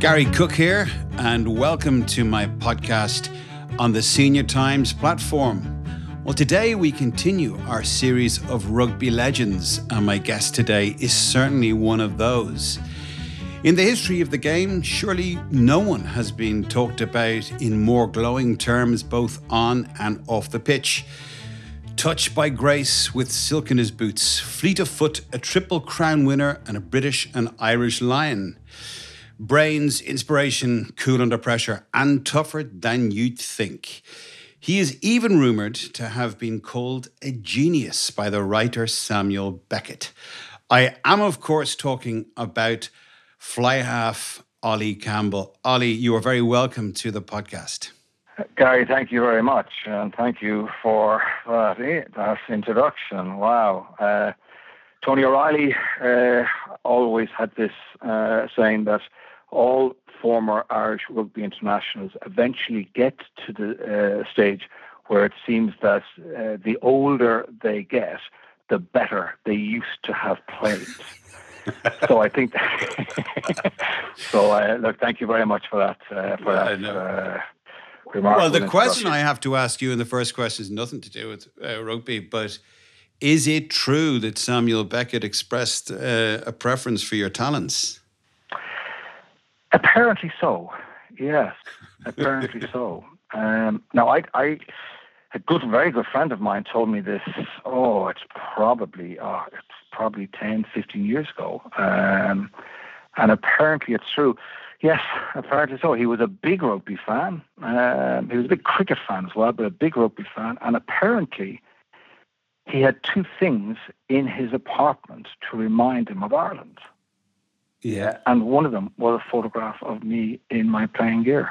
Gary Cook here, and welcome to my podcast on the Senior Times platform. Well, today we continue our series of rugby legends, and my guest today is certainly one of those. In the history of the game, surely no one has been talked about in more glowing terms both on and off the pitch. Touched by grace with silk in his boots, fleet of foot, a triple crown winner, and a British and Irish lion. Brains, inspiration, cool under pressure, and tougher than you'd think. He is even rumoured to have been called a genius by the writer Samuel Beckett. I am, of course, talking about fly half Ollie Campbell. Ollie, you are very welcome to the podcast. Gary, thank you very much, and thank you for that, that introduction. Wow. Uh, Tony O'Reilly uh, always had this uh, saying that all former Irish rugby internationals eventually get to the uh, stage where it seems that uh, the older they get, the better they used to have played. so I think. That so uh, look, thank you very much for that. Uh, for that. Well, the question I have to ask you in the first question is nothing to do with uh, rugby, but is it true that Samuel Beckett expressed uh, a preference for your talents? Apparently so. Yes, apparently so. Um, now, I, I, a good, very good friend of mine told me this. Oh, it's probably, oh, it's probably 10, 15 years ago, um, and apparently it's true. Yes, apparently so. He was a big rugby fan. Um, he was a big cricket fan as well, but a big rugby fan. And apparently, he had two things in his apartment to remind him of Ireland. Yeah. And one of them was a photograph of me in my playing gear.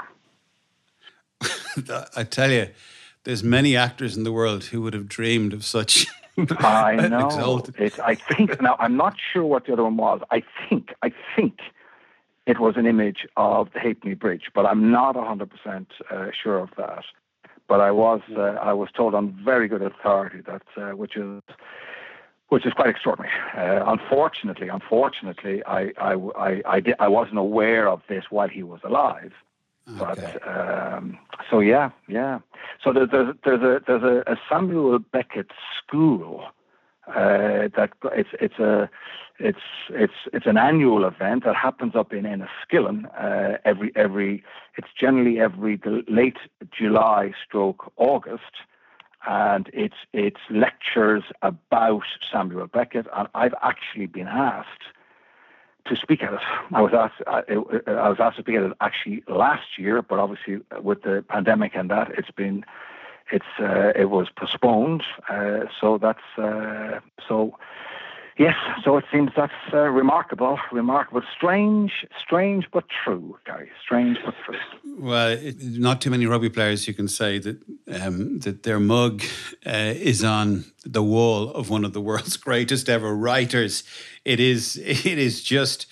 I tell you, there's many actors in the world who would have dreamed of such. I know. It, I think now. I'm not sure what the other one was. I think. I think it was an image of the Halfpenny Bridge, but I'm not 100 uh, percent sure of that. But I was uh, I was told on very good authority that uh, which is which is quite extraordinary. Uh, unfortunately, unfortunately, I I, I, I, did, I wasn't aware of this while he was alive. Okay. But um, so yeah, yeah. So there's there's, there's a there's a, a Samuel Beckett school uh, that it's it's a it's it's it's an annual event that happens up in Enniskillen uh, every every it's generally every late July stroke August and it's it's lectures about Samuel Beckett, and I've actually been asked to speak at it. I was asked I, I was asked to speak at it actually last year, but obviously with the pandemic and that, it's been it's uh, it was postponed. Uh, so that's uh, so Yes, so it seems that's uh, remarkable, remarkable, strange, strange but true, Gary. Strange but true. Well, it, not too many rugby players who can say that um, that their mug uh, is on the wall of one of the world's greatest ever writers. It is, it is just,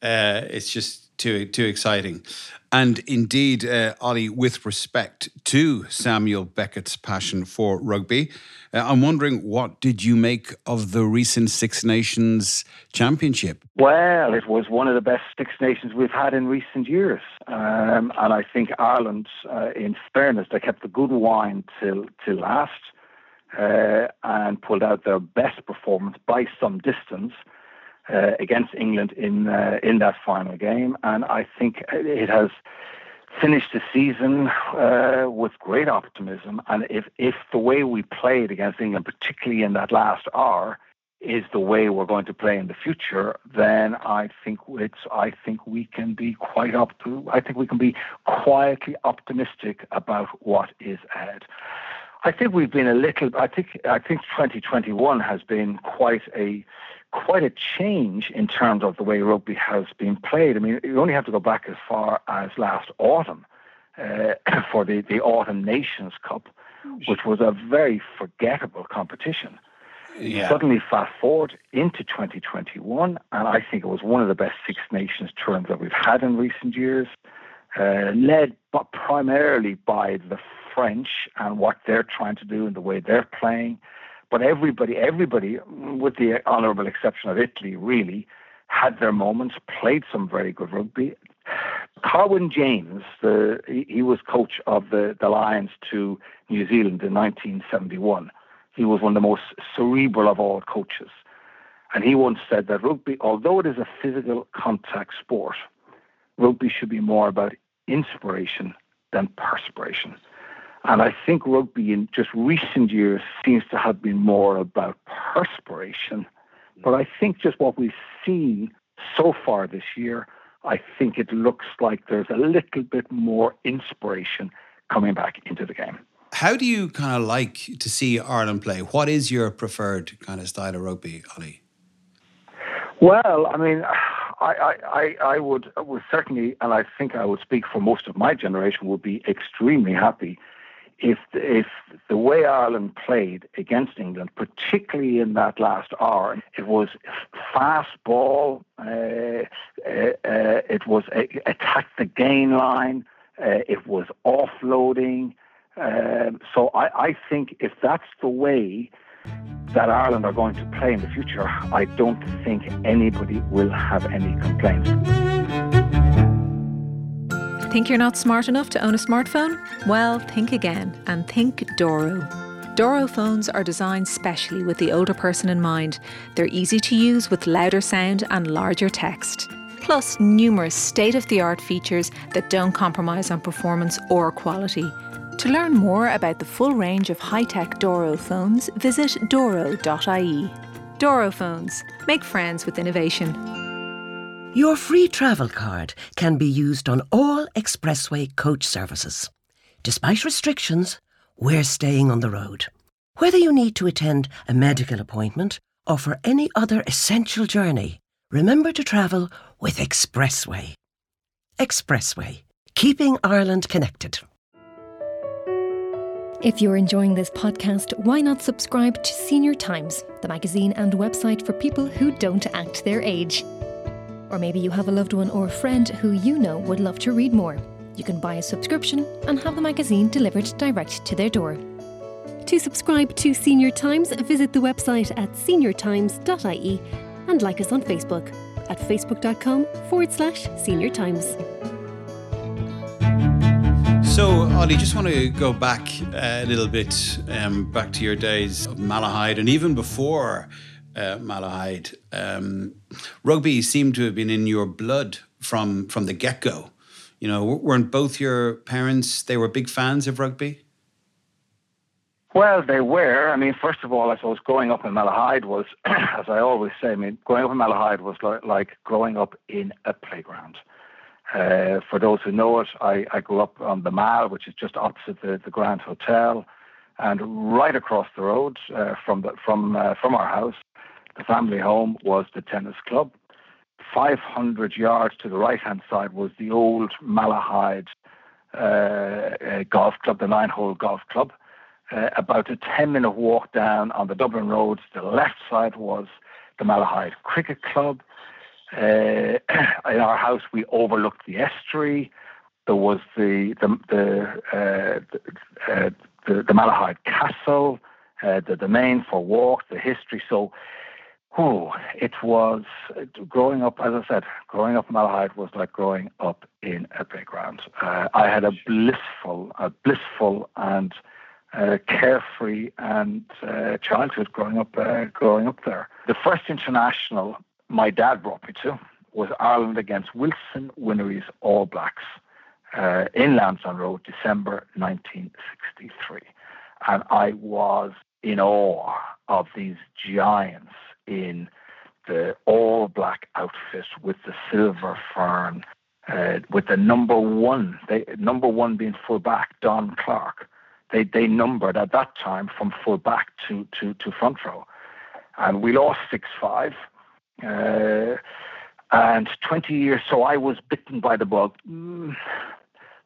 uh, it's just too too exciting. And indeed, uh, Ollie, with respect to Samuel Beckett's passion for rugby, uh, I'm wondering what did you make of the recent Six Nations Championship? Well, it was one of the best Six Nations we've had in recent years, um, and I think Ireland, uh, in fairness, they kept the good wine till till last uh, and pulled out their best performance by some distance uh, against England in uh, in that final game, and I think it has finished the season uh, with great optimism. And if if the way we played against England, particularly in that last hour, is the way we're going to play in the future, then I think it's I think we can be quite up to I think we can be quietly optimistic about what is ahead. I think we've been a little. I think I think 2021 has been quite a quite a change in terms of the way rugby has been played. I mean, you only have to go back as far as last autumn uh, for the the Autumn Nations Cup, which was a very forgettable competition. Yeah. Suddenly, fast forward into 2021, and I think it was one of the best Six Nations tournaments that we've had in recent years, uh, led but primarily by the French and what they're trying to do and the way they're playing. But everybody, everybody, with the honourable exception of Italy, really had their moments, played some very good rugby. Carwyn James, the, he, he was coach of the, the Lions to New Zealand in 1971. He was one of the most cerebral of all coaches. And he once said that rugby, although it is a physical contact sport, rugby should be more about inspiration than perspiration. And I think rugby in just recent years seems to have been more about perspiration. But I think just what we've seen so far this year, I think it looks like there's a little bit more inspiration coming back into the game. How do you kind of like to see Ireland play? What is your preferred kind of style of rugby, Ollie? Well, I mean, I, I, I would, would certainly, and I think I would speak for most of my generation, would be extremely happy if if the way Ireland played against England, particularly in that last hour, it was fast ball, uh, uh, uh, it was attack the gain line, uh, it was offloading. Um, so I, I think if that's the way that Ireland are going to play in the future, I don't think anybody will have any complaints. Think you're not smart enough to own a smartphone? Well, think again and think Doro. Doro phones are designed specially with the older person in mind. They're easy to use with louder sound and larger text. Plus, numerous state of the art features that don't compromise on performance or quality. To learn more about the full range of high tech Doro phones, visit doro.ie. Doro phones. Make friends with innovation. Your free travel card can be used on all expressway coach services. Despite restrictions, we're staying on the road. Whether you need to attend a medical appointment or for any other essential journey, remember to travel with Expressway. Expressway, keeping Ireland connected. If you're enjoying this podcast, why not subscribe to Senior Times, the magazine and website for people who don't act their age? Or maybe you have a loved one or a friend who you know would love to read more. You can buy a subscription and have the magazine delivered direct to their door. To subscribe to Senior Times, visit the website at seniortimes.ie and like us on Facebook at facebook.com forward slash senior times. So, Ollie, just want to go back a little bit, um, back to your days of Malahide, and even before uh, Malahide. Um, rugby seemed to have been in your blood from from the get go. You know, weren't both your parents? They were big fans of rugby. Well, they were. I mean, first of all, I suppose growing up in Malahide was, as I always say, I mean, growing up in Malahide was like, like growing up in a playground. Uh, for those who know it, I, I grew up on the Mall, which is just opposite the, the Grand Hotel, and right across the road uh, from the, from uh, from our house, the family home was the tennis club. 500 yards to the right hand side was the old Malahide uh, uh, golf club, the nine hole golf club. Uh, about a 10 minute walk down on the Dublin Road, the left side was the Malahide Cricket Club. Uh, in our house, we overlooked the estuary. There was the the the uh, the, uh, the, the Malahide Castle, the domain for walks, the history. So, oh, it was growing up. As I said, growing up in Malahide was like growing up in a playground. Uh, I had a blissful, a blissful and uh, carefree and uh, childhood growing up uh, growing up there. The first international my dad brought me to was Ireland against Wilson Whineray's All Blacks uh, in Lansdowne Road, December 1963. And I was in awe of these giants in the all black outfit with the silver fern, uh, with the number one, they, number one being fullback, Don Clarke. They, they numbered at that time from fullback to, to, to front row. And we lost 6 5. Uh, and 20 years, so I was bitten by the bug. Mm,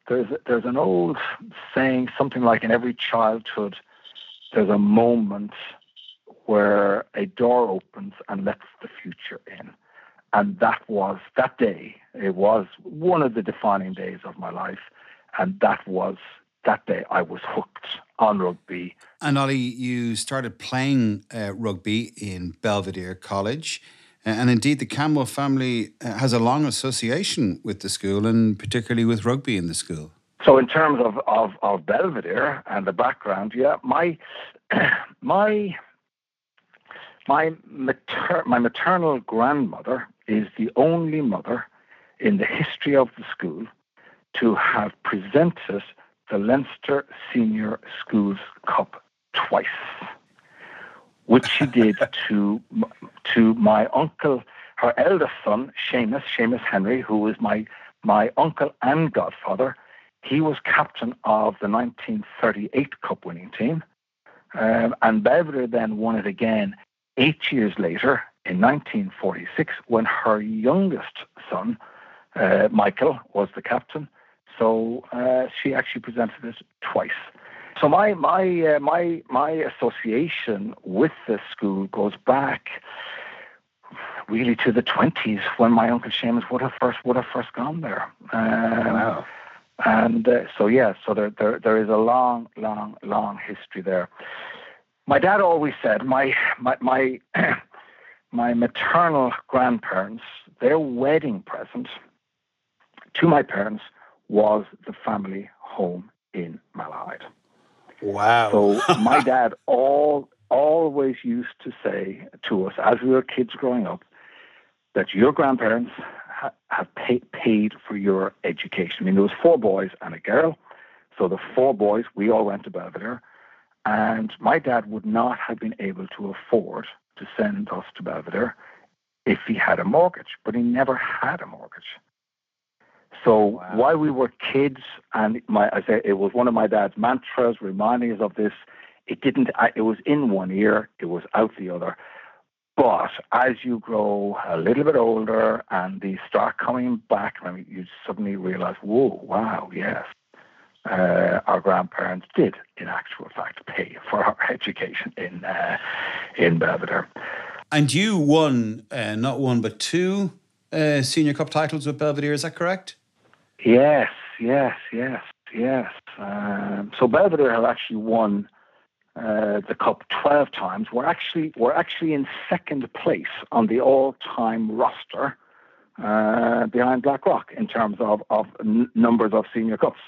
there's, there's an old saying, something like in every childhood, there's a moment where a door opens and lets the future in. And that was that day. It was one of the defining days of my life. And that was that day I was hooked on rugby. And Ollie, you started playing uh, rugby in Belvedere College. And indeed, the Campbell family uh, has a long association with the school and particularly with rugby in the school. So, in terms of, of, of Belvedere and the background, yeah, my my my mater- my maternal grandmother is the only mother in the history of the school to have presented the Leinster Senior Schools Cup twice which she did to to my uncle, her eldest son, Seamus, Seamus Henry, who was my my uncle and godfather. He was captain of the 1938 Cup winning team. Um, and Belvedere then won it again eight years later in 1946 when her youngest son, uh, Michael, was the captain. So uh, she actually presented it twice. So my my uh, my my association with the school goes back really to the twenties when my uncle Seamus would have first would have first gone there. Um, wow. And uh, so yeah, so there, there there is a long, long, long history there. My dad always said my my my my maternal grandparents their wedding present to my parents was the family home in Malahide. Wow. So my dad all always used to say to us as we were kids growing up that your grandparents ha- have pay- paid for your education. I mean, there was four boys and a girl. So the four boys, we all went to Belvedere. And my dad would not have been able to afford to send us to Belvedere if he had a mortgage, but he never had a mortgage. So wow. while we were kids, and my, I say it was one of my dad's mantras reminding us of this. It didn't. It was in one ear, it was out the other. But as you grow a little bit older and these start coming back, I mean, you suddenly realize, whoa, wow, yes, uh, our grandparents did, in actual fact, pay for our education in uh, in Belvedere. And you won uh, not one but two uh, senior cup titles with Belvedere. Is that correct? Yes, yes, yes, yes. Um, so Belvedere have actually won uh, the cup twelve times. We're actually we're actually in second place on the all-time roster uh, behind Blackrock in terms of of n- numbers of senior cups.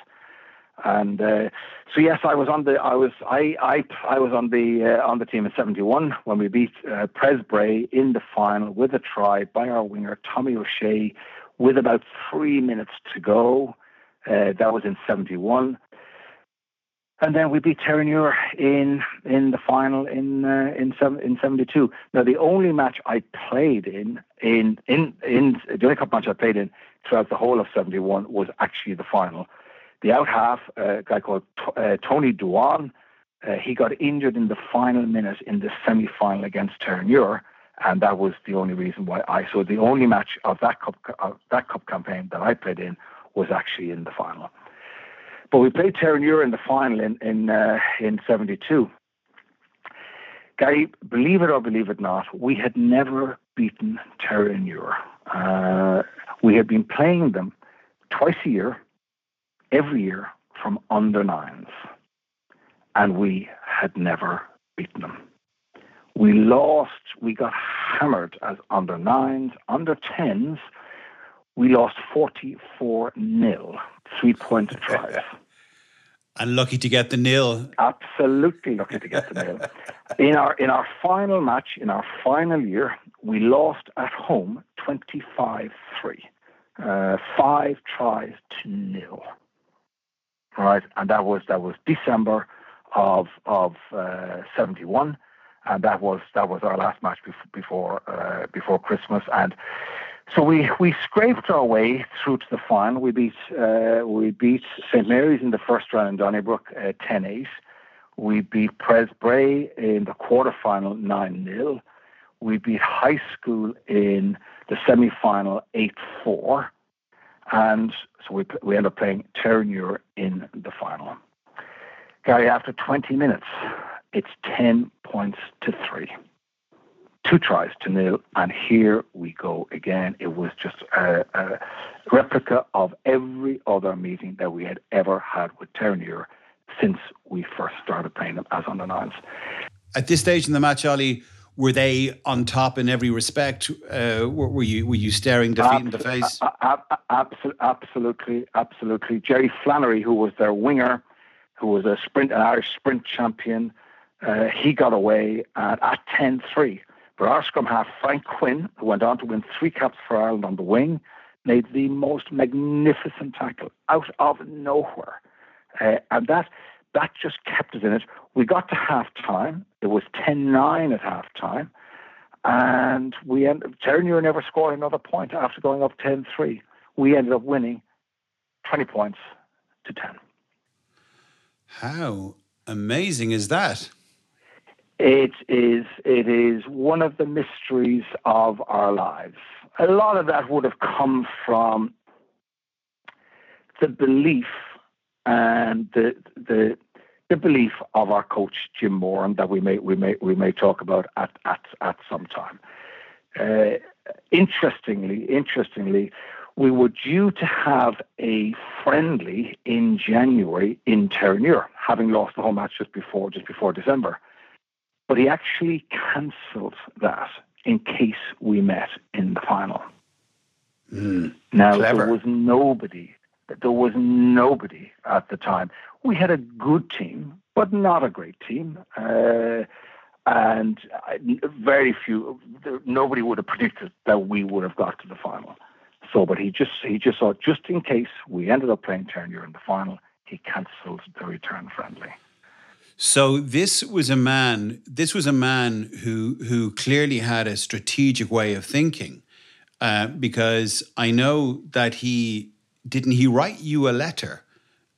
And uh, so yes, I was on the I was I I, I was on the uh, on the team in '71 when we beat uh, in the final with a try by our winger Tommy O'Shea with about three minutes to go. Uh, that was in 71. And then we beat Terenure in in the final in uh, in in seventy two. Now the only match I played in in in in the only cup match I played in throughout the whole of seventy one was actually the final. The out half, uh, a guy called uh, Tony Duan, uh, he got injured in the final minute in the semi final against Terenure, and that was the only reason why I. So the only match of that cup of that cup campaign that I played in was actually in the final. But we played Terenure in the final in in uh, in '72. Gary, believe it or believe it not, we had never beaten Terenure. Uh, we had been playing them twice a year, every year from under nines, and we had never beaten them. We lost, we got hammered as under nines, under tens. We lost 44 nil, three point tries. and lucky to get the nil. Absolutely lucky to get the nil. In our in our final match, in our final year, we lost at home 25-3. Uh, five tries to nil. Right, and that was that was December of of uh, 71 and that was that was our last match before uh, before Christmas. And so we we scraped our way through to the final. We beat uh, we beat St Mary's in the first round in Donnybrook uh, 10-8. We beat Pres Bray in the quarterfinal 9-0. We beat High School in the semi-final 8-4. And so we, we ended up playing Terenure in the final. Gary, after 20 minutes, it's 10 points to three. Two tries to nil, and here we go again. It was just a, a replica of every other meeting that we had ever had with Terenure since we first started playing them as nines. At this stage in the match, Ollie, were they on top in every respect? Uh, were, were, you were you staring defeat in the face? absolutely, absolutely. Jerry Flannery, who was their winger, who was a sprint, an Irish sprint champion, uh, he got away at, at 10-3. But our scrum half, Frank Quinn, who went on to win three caps for Ireland on the wing, made the most magnificent tackle out of nowhere. Uh, and that that just kept us in it. We got to half time. It was 10 9 at half time. And we ended Terenure never scored another point after going up 10 3. We ended up winning 20 points to 10. How amazing is that? It is it is one of the mysteries of our lives. A lot of that would have come from the belief and the the the belief of our coach Jim Moore, and that we may we may we may talk about at at at some time. Uh, interestingly, interestingly, we were due to have a friendly in January in Terenure, having lost the home match just before just before December. But he actually cancelled that in case we met in the final. Mm, now clever. there was nobody there was nobody at the time. We had a good team, but not a great team. Uh, and very few, nobody would have predicted that we would have got to the final. So, but he just he just thought, just in case we ended up playing Terenure in the final, he cancelled the return friendly. So this was a man. This was a man who who clearly had a strategic way of thinking, uh, because I know that he didn't he write you a letter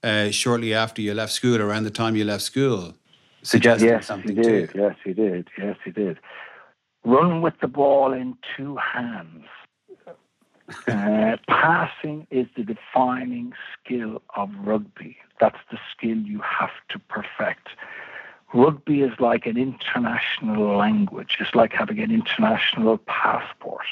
uh, shortly after you left school, around the time you left school, suggesting yes, something he did. to you? Yes, he did. Yes, he did. Run with the ball in two hands. Uh, passing is the defining skill of rugby. That's the skill you have to perfect. Rugby is like an international language. It's like having an international passport.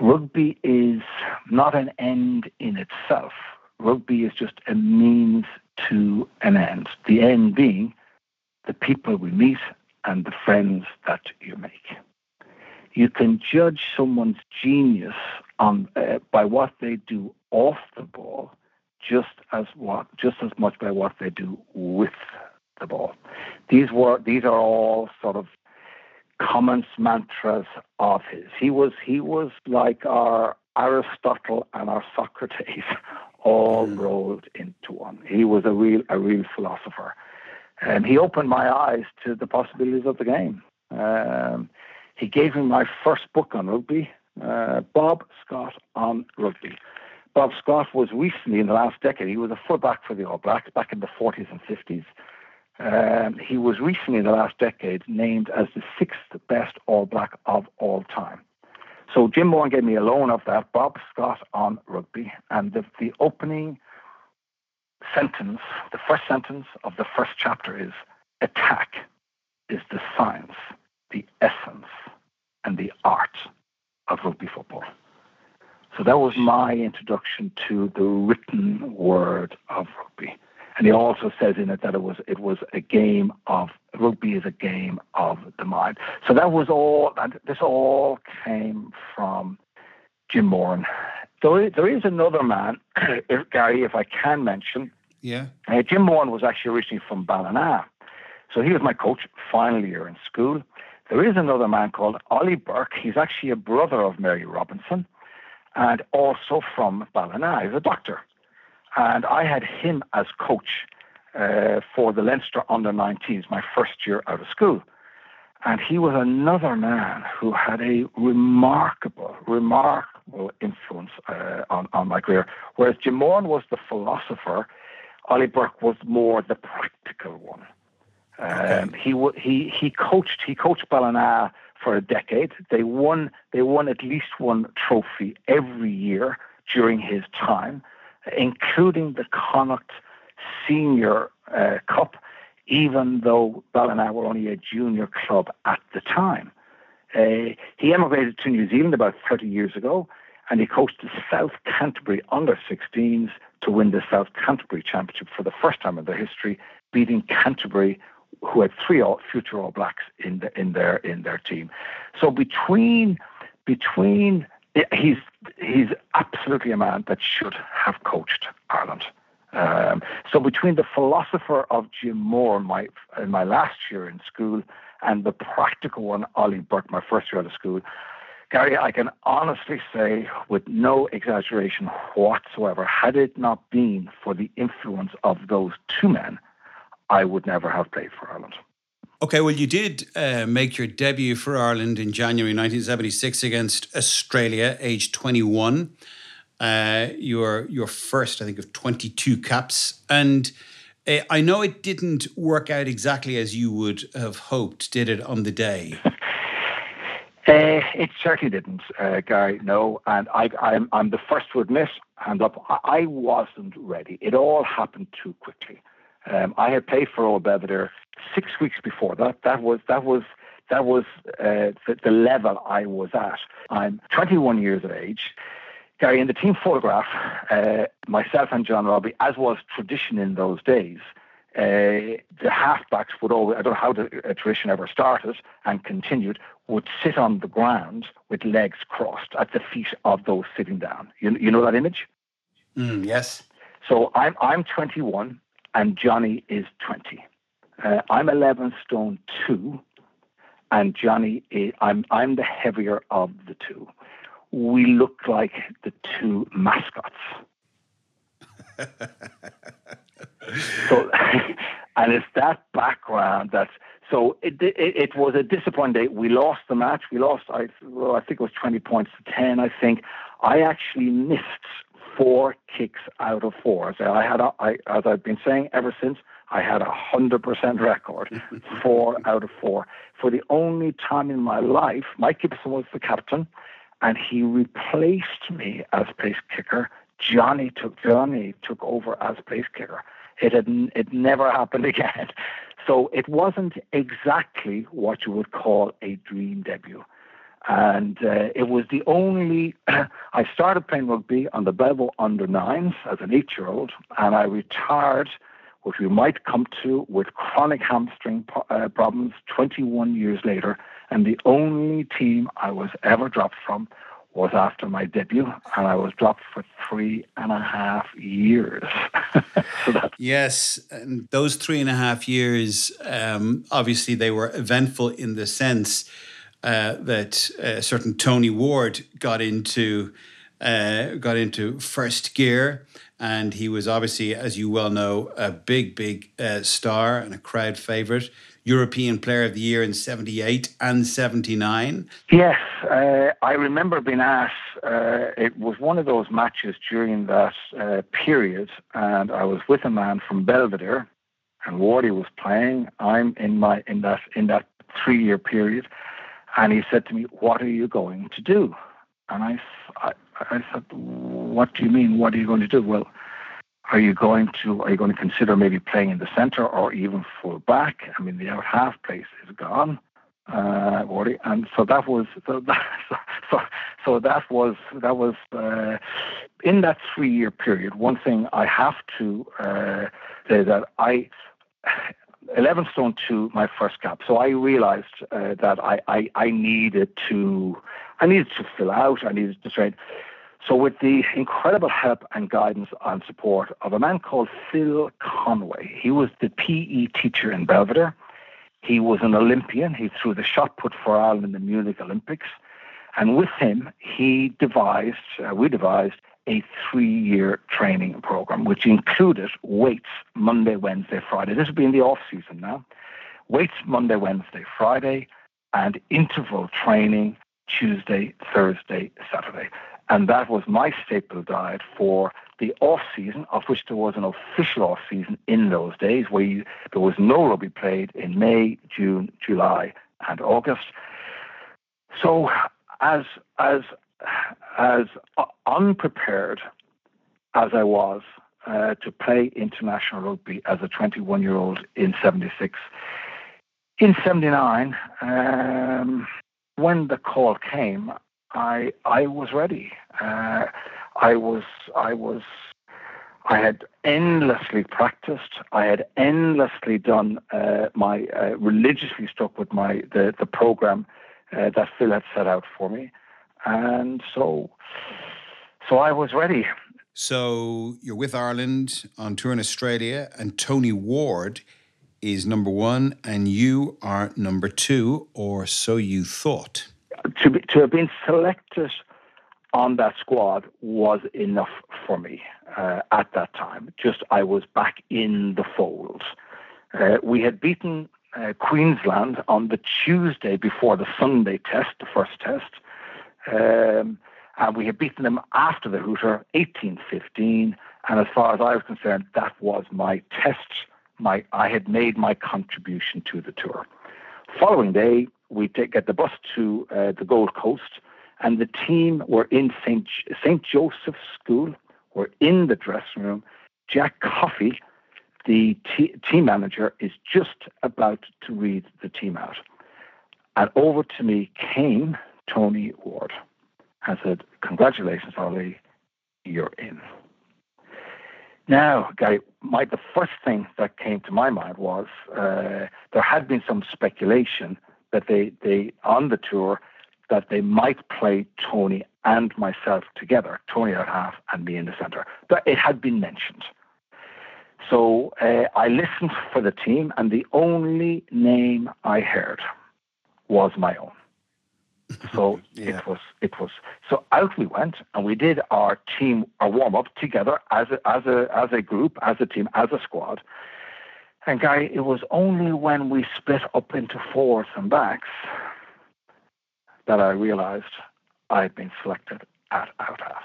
Rugby is not an end in itself. Rugby is just a means to an end. The end being the people we meet and the friends that you make. You can judge someone's genius on uh, by what they do off the ball, just as what just as much by what they do with the ball. These were these are all sort of comments, mantras of his. He was he was like our Aristotle and our Socrates all mm. rolled into one. He was a real a real philosopher, and he opened my eyes to the possibilities of the game. Um, he gave me my first book on rugby, uh, Bob Scott on rugby. Bob Scott was recently in the last decade. He was a fullback for the All Blacks back in the 40s and 50s. Um, he was recently, in the last decade, named as the sixth best All Black of all time. So Jim Moore gave me a loan of that, Bob Scott on rugby, and the, the opening sentence, the first sentence of the first chapter is attack is the science, the essence, and the art of rugby football. So that was my introduction to the written word of rugby. And he also says in it that it was it was a game of rugby is a game of the mind. So that was all. This all came from Jim Moran. There, there is another man, Gary, if I can mention. Yeah. Uh, Jim Moran was actually originally from Ballina. So he was my coach final year in school. There is another man called Ollie Bourke. He's actually a brother of Mary Robinson and also from Ballina. He's a doctor. And I had him as coach uh, for the Leinster under 19s, my first year out of school. And he was another man who had a remarkable, remarkable influence uh, on, on my career. Whereas Jim Moran was the philosopher, Ollie Bourke was more the practical one. Um, he he he coached he coached Ballina for a decade. They won they won at least one trophy every year during his time including the Connacht Senior uh, Cup, even though Ballina were only a junior club at the time. Uh, he emigrated to New Zealand about 30 years ago and he coached the South Canterbury under 16s to win the South Canterbury Championship for the first time in their history, beating Canterbury who had three all, future All Blacks in the, in their in their team. So between between he's he's absolutely a man that should have coached Ireland. Um, so between the philosopher of Jim Moore, my in my last year in school, and the practical one, Ollie Bourke, my first year out of school, Gary, I can honestly say, with no exaggeration whatsoever, had it not been for the influence of those two men, I would never have played for Ireland. Okay, well, you did uh, make your debut for Ireland in January 1976 against Australia, age 21. Uh, your your first, I think, of 22 caps, and uh, I know it didn't work out exactly as you would have hoped, did it, on the day? Uh, it certainly didn't, uh, Gary. No, and I, I'm, I'm the first to admit, hand up, I wasn't ready. It all happened too quickly. Um, I had played for Old Belvedere six weeks before that. That was that was that was uh, the, the level I was at. I'm 21 years of age. Gary, in the team photograph, uh, myself and John Robbie, as was tradition in those days, uh, the halfbacks would always, I don't know how the uh, tradition ever started and continued, would sit on the ground with legs crossed at the feet of those sitting down. You, you know that image? Mm, yes. So I'm, I'm 21 and Johnny is 20. Uh, I'm 11 stone 2 and Johnny is, I'm, I'm the heavier of the two. We look like the two mascots. so, and it's that background that's so it, it, it was a disappointing day. We lost the match. We lost. I well, I think it was twenty points to ten. I think I actually missed four kicks out of four. So I had, a, I, as I've been saying ever since, I had a hundred percent record, four out of four. For the only time in my life, Mike Gibson was the captain, and he replaced me as place kicker. Johnny took Johnny took over as place kicker. It had it never happened again. So it wasn't exactly what you would call a dream debut. And uh, it was the only, I started playing rugby on the Belleville under nines as an eight year old, and I retired, which we might come to, with chronic hamstring uh, problems 21 years later. And the only team I was ever dropped from was after my debut, and I was dropped for three and a half years. so yes, and those three and a half years, um, obviously, they were eventful in the sense uh, that a uh, certain Tony Ward got into uh, got into first gear, and he was obviously, as you well know, a big, big uh, star and a crowd favourite. European Player of the Year in 78 and 79? Yes, uh, I remember being asked. Uh, it was one of those matches during that period, and I was with a man from Belvedere, and Wardy was playing. I'm in my in that in that three year period, and he said to me, "What are you going to do?" And I, I, I said, "What do you mean? What are you going to do?" Well, are you going to are you going to consider maybe playing in the centre or even full back? I mean, the out half place is gone, uh, and so that was so that, so, so that was that was uh, in that three year period. One thing I have to uh, say that I. 11 stone to my first cap. So I realized uh, that I, I, I needed to I needed to fill out. I needed to train. So, with the incredible help and guidance and support of a man called Phil Conway, he was the PE teacher in Belvedere. He was an Olympian. He threw the shot put for Ireland in the Munich Olympics. And with him, he devised, uh, we devised, a three year training program, which included weights Monday, Wednesday, Friday. This would be in the off season now. Weights Monday, Wednesday, Friday, and interval training Tuesday, Thursday, Saturday. And that was my staple diet for the off season, of which there was an official off season in those days, where you, there was no rugby played in May, June, July, and August. So, as as as unprepared as I was uh, to play international rugby as a 21 year old in 76, in 79, um, when the call came, I I was ready. Uh, I was I was I had endlessly practiced. I had endlessly done uh, my uh, religiously stuck with my the the program uh, that Phil had set out for me, and so so I was ready. So you're with Ireland on tour in Australia, and Tony Ward is number one, and you are number two, or so you thought. To be, to have been selected on that squad was enough for me uh, at that time. Just I was back in the fold. Uh, we had beaten uh, Queensland on the Tuesday before the Sunday test, the first test. Um, and we had beaten them after the Hooter, 18-15. And as far as I was concerned, that was my test. My I had made my contribution to the tour. Following day, we take, get the bus to uh, the Gold Coast, and the team were in St. St. Joseph's School. We're in the dressing room. Jack Coffey, the t- team manager, is just about to read the team out. And over to me came Tony Ward and said, Congratulations, Ollie, you're in. Now, Gary, my, the first thing that came to my mind was uh, there had been some speculation that they, they on the tour that they might play Tony and myself together, Tony at half and me in the centre. But it had been mentioned. So uh, I listened for the team, and the only name I heard was my own. So yeah. it was it was so out we went and we did our team our warm up together as a, as a as a group as a team as a squad. And guy, it was only when we split up into fours and backs that I realised I had been selected at out half.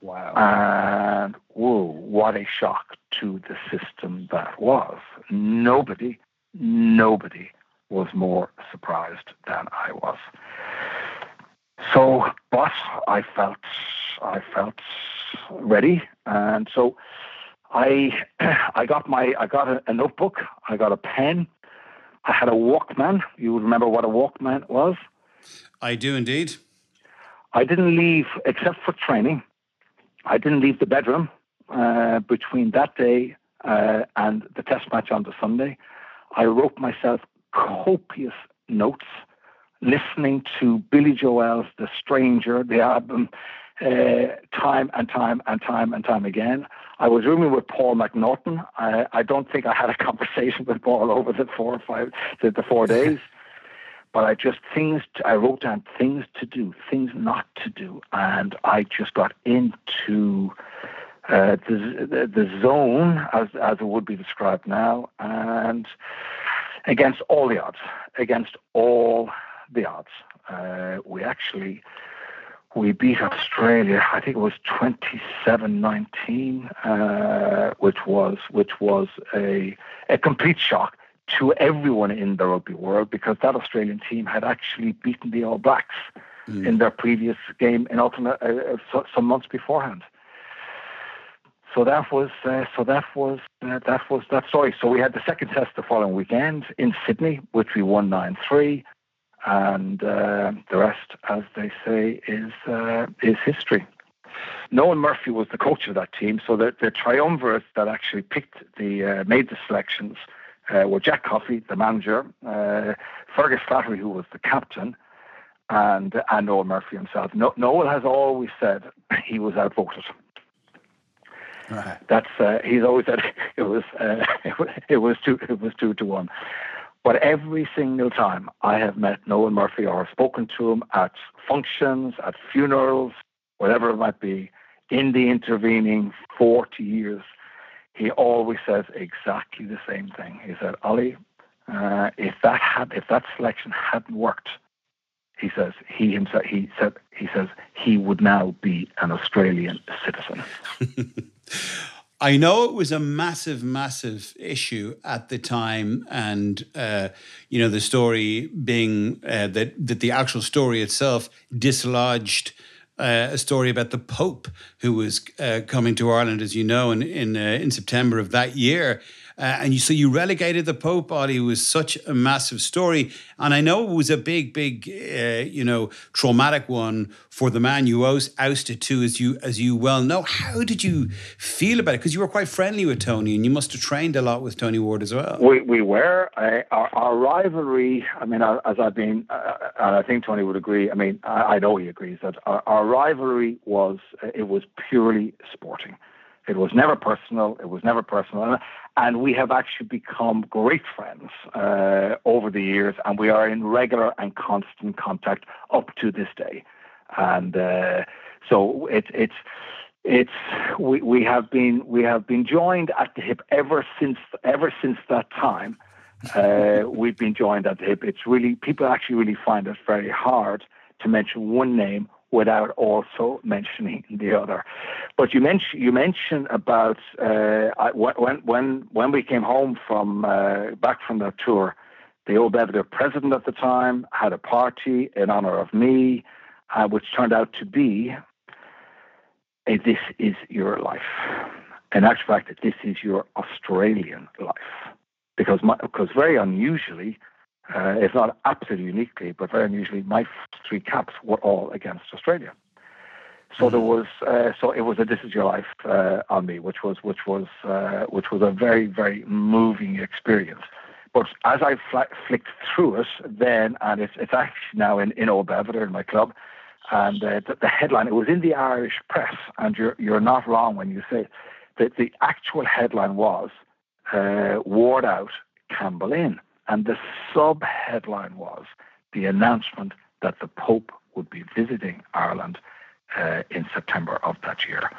Wow. And whoa, what a shock to the system that was. Nobody, nobody was more surprised than I was. So, but I felt, I felt ready, and so I, I got my, I got a, a notebook, I got a pen, I had a Walkman. You remember what a Walkman was? I do indeed. I didn't leave, except for training, I didn't leave the bedroom uh, between that day uh, and the test match on the Sunday. I wrote myself copious notes, listening to Billy Joel's The Stranger, the album, uh, time and time and time and time again. I was rooming with Paul McNaughton. I, I don't think I had a conversation with Paul over the four or five, the, the four days. but I just things, to, I wrote down things to do, things not to do. And I just got into uh, the, the, the zone, as, as it would be described now. And against all the odds, against all the odds. Uh, we actually we beat Australia. I think it was 27-19, uh, which was which was a a complete shock to everyone in the rugby world because that Australian team had actually beaten the All Blacks mm. in their previous game in alternate uh, some months beforehand so that was uh, so that was uh, that was that story. So we had the second test the following weekend in Sydney, which we won nine three, and uh, the rest, as they say, is uh, is history. Noel Murphy was the coach of that team, so the, the triumvirate that actually picked the uh, made the selections uh, were Jack Coffey, the manager, Fergus Slattery, who was the captain, and and Noel Murphy himself. No, Noel has always said he was outvoted. Right. That's uh, he's always said it was uh, it was two it was two to one. But every single time I have met Noel Murphy or spoken to him at functions, at funerals, whatever it might be, in the intervening 40 years, he always says exactly the same thing. He said, Ollie, uh, if that had, if that selection hadn't worked, he says he himself he said he says he would now be an Australian citizen. I know it was a massive, massive issue at the time, and uh, you know the story being uh, that that the actual story itself dislodged uh, a story about the Pope who was uh, coming to Ireland, as you know, in in, uh, in September of that year. Uh, and you, so you relegated the Pope body was such a massive story. And I know it was a big, big, uh, you know, traumatic one for the man you ousted to, as you as you well know. How did you feel about it? Because you were quite friendly with Tony, and you must have trained a lot with Tony Ward as well. We we were our, our, rivalry. I mean, as I've been, uh, and I think Tony would agree. I mean, I, I know he agrees that our, our rivalry was it was purely sporting. It was never personal. It was never personal. And we have actually become great friends uh, over the years, and we are in regular and constant contact up to this day. And uh, so it's it's it's we, we have been we have been joined at the hip ever since ever since that time. Uh, we've been joined at the hip. It's really people actually really find it very hard to mention one name without also mentioning the other. But you mentioned you mentioned about uh, when when when we came home from uh, back from that tour, the old Belvedere president at the time had a party in honor of me, uh, which turned out to be a, "This is your life." In actual fact, that this is your Australian life, because my, because very unusually, uh, if not absolutely uniquely, but very unusually, my three caps were all against Australia. So there mm-hmm. was, uh, so it was a "This Is Your Life" uh, on me, which was, which was, uh, which was a very, very moving experience. But as I fl- flicked through it, then, and it's, it's actually now in in Old Belvedere in my club, and uh, the, the, headline it was in the Irish press, and you're you're not wrong when you say that the actual headline was uh, "Ward out, Campbell in." And the sub headline was the announcement that the Pope would be visiting Ireland uh, in September of that year.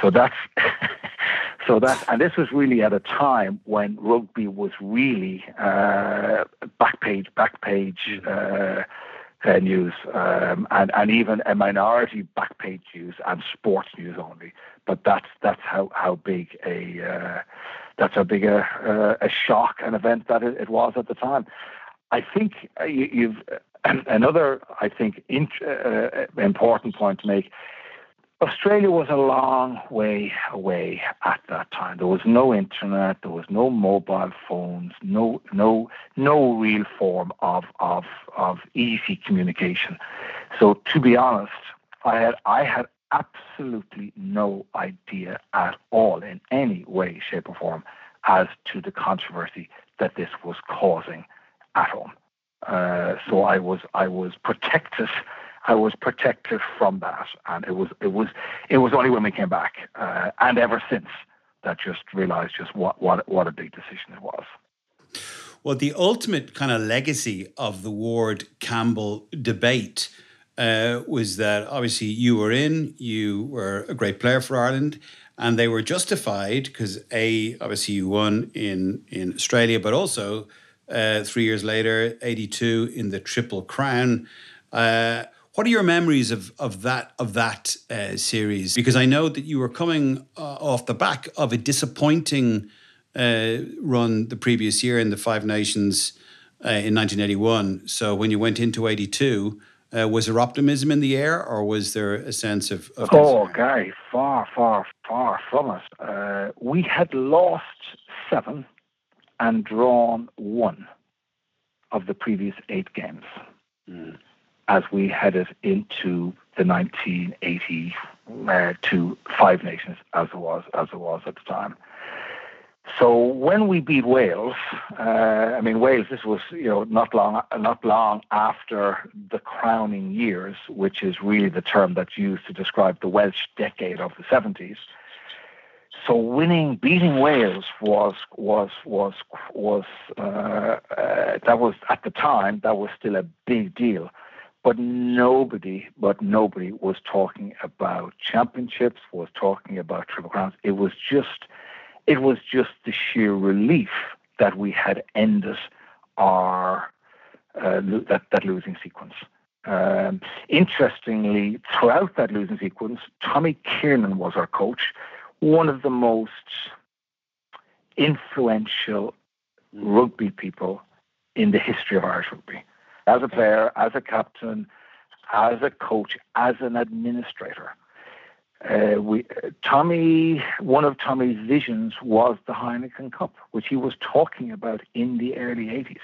So that's so that, and this was really at a time when rugby was really uh, back page, back page uh, uh, news, um, and and even a minority back page news and sports news only. But that's that's how how big a uh, that's how big a, a, a shock and event that it, was at the time. I think uh, you, have another, I think, int, uh, important point to make. Australia was a long way away at that time. There was no internet, there was no mobile phones, no no no real form of of of easy communication. So to be honest, I had I had absolutely no idea at all in any way, shape, or form as to the controversy that this was causing at home. Uh, so I was I was protected. I was protected from that, and it was it was it was only when we came back, uh, and ever since, that just realised just what what what a big decision it was. Well, the ultimate kind of legacy of the Ward Campbell debate uh, was that obviously you were in, you were a great player for Ireland, and they were justified because a obviously you won in in Australia, but also uh, three years later, eighty two in the Triple Crown. Uh, what are your memories of of that of that uh, series? Because I know that you were coming uh, off the back of a disappointing uh, run the previous year in the Five Nations in 1981. So when you went into 82 uh, was there optimism in the air, or was there a sense of? of oh, Gary, far, far, far from it. Uh, we had lost seven and drawn one of the previous eight games mm. as we headed into the 1982 uh, Five Nations, as it was as it was at the time. So when we beat Wales, uh, I mean Wales. This was you know not long not long after the crowning years, which is really the term that's used to describe the Welsh decade of the seventies. So winning, beating Wales was was was was uh, uh, that was at the time that was still a big deal, but nobody, but nobody was talking about championships, was talking about triple crowns. It was just it was just the sheer relief that we had ended our uh, that, that losing sequence. Um, interestingly, throughout that losing sequence, Tommy Kiernan was our coach, one of the most influential rugby people in the history of Irish rugby. As a player, as a captain, as a coach, as an administrator. Uh, we Tommy, one of Tommy's visions was the Heineken Cup, which he was talking about in the early 80s.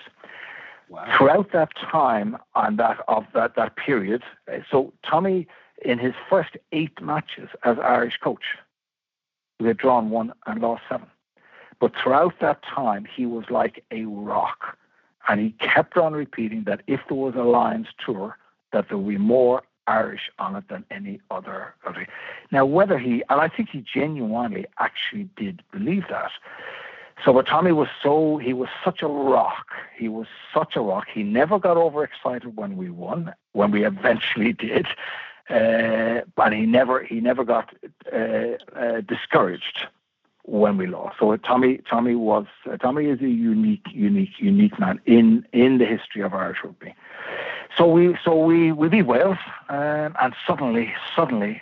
Wow. Throughout that time and that of that, that period, uh, so Tommy, in his first eight matches as Irish coach, we had drawn one and lost seven. But throughout that time, he was like a rock. And he kept on repeating that if there was a Lions tour, that there would be more Irish on it than any other country. Now, whether he, and I think he genuinely actually did believe that. So, but Tommy was so, he was such a rock. He was such a rock. He never got overexcited when we won, when we eventually did. Uh, he never, he never got uh, uh, discouraged when we lost. So Tommy, Tommy was, Tommy is a unique, unique, unique man in in the history of Irish rugby. So we so we we beat Wales, um, and suddenly suddenly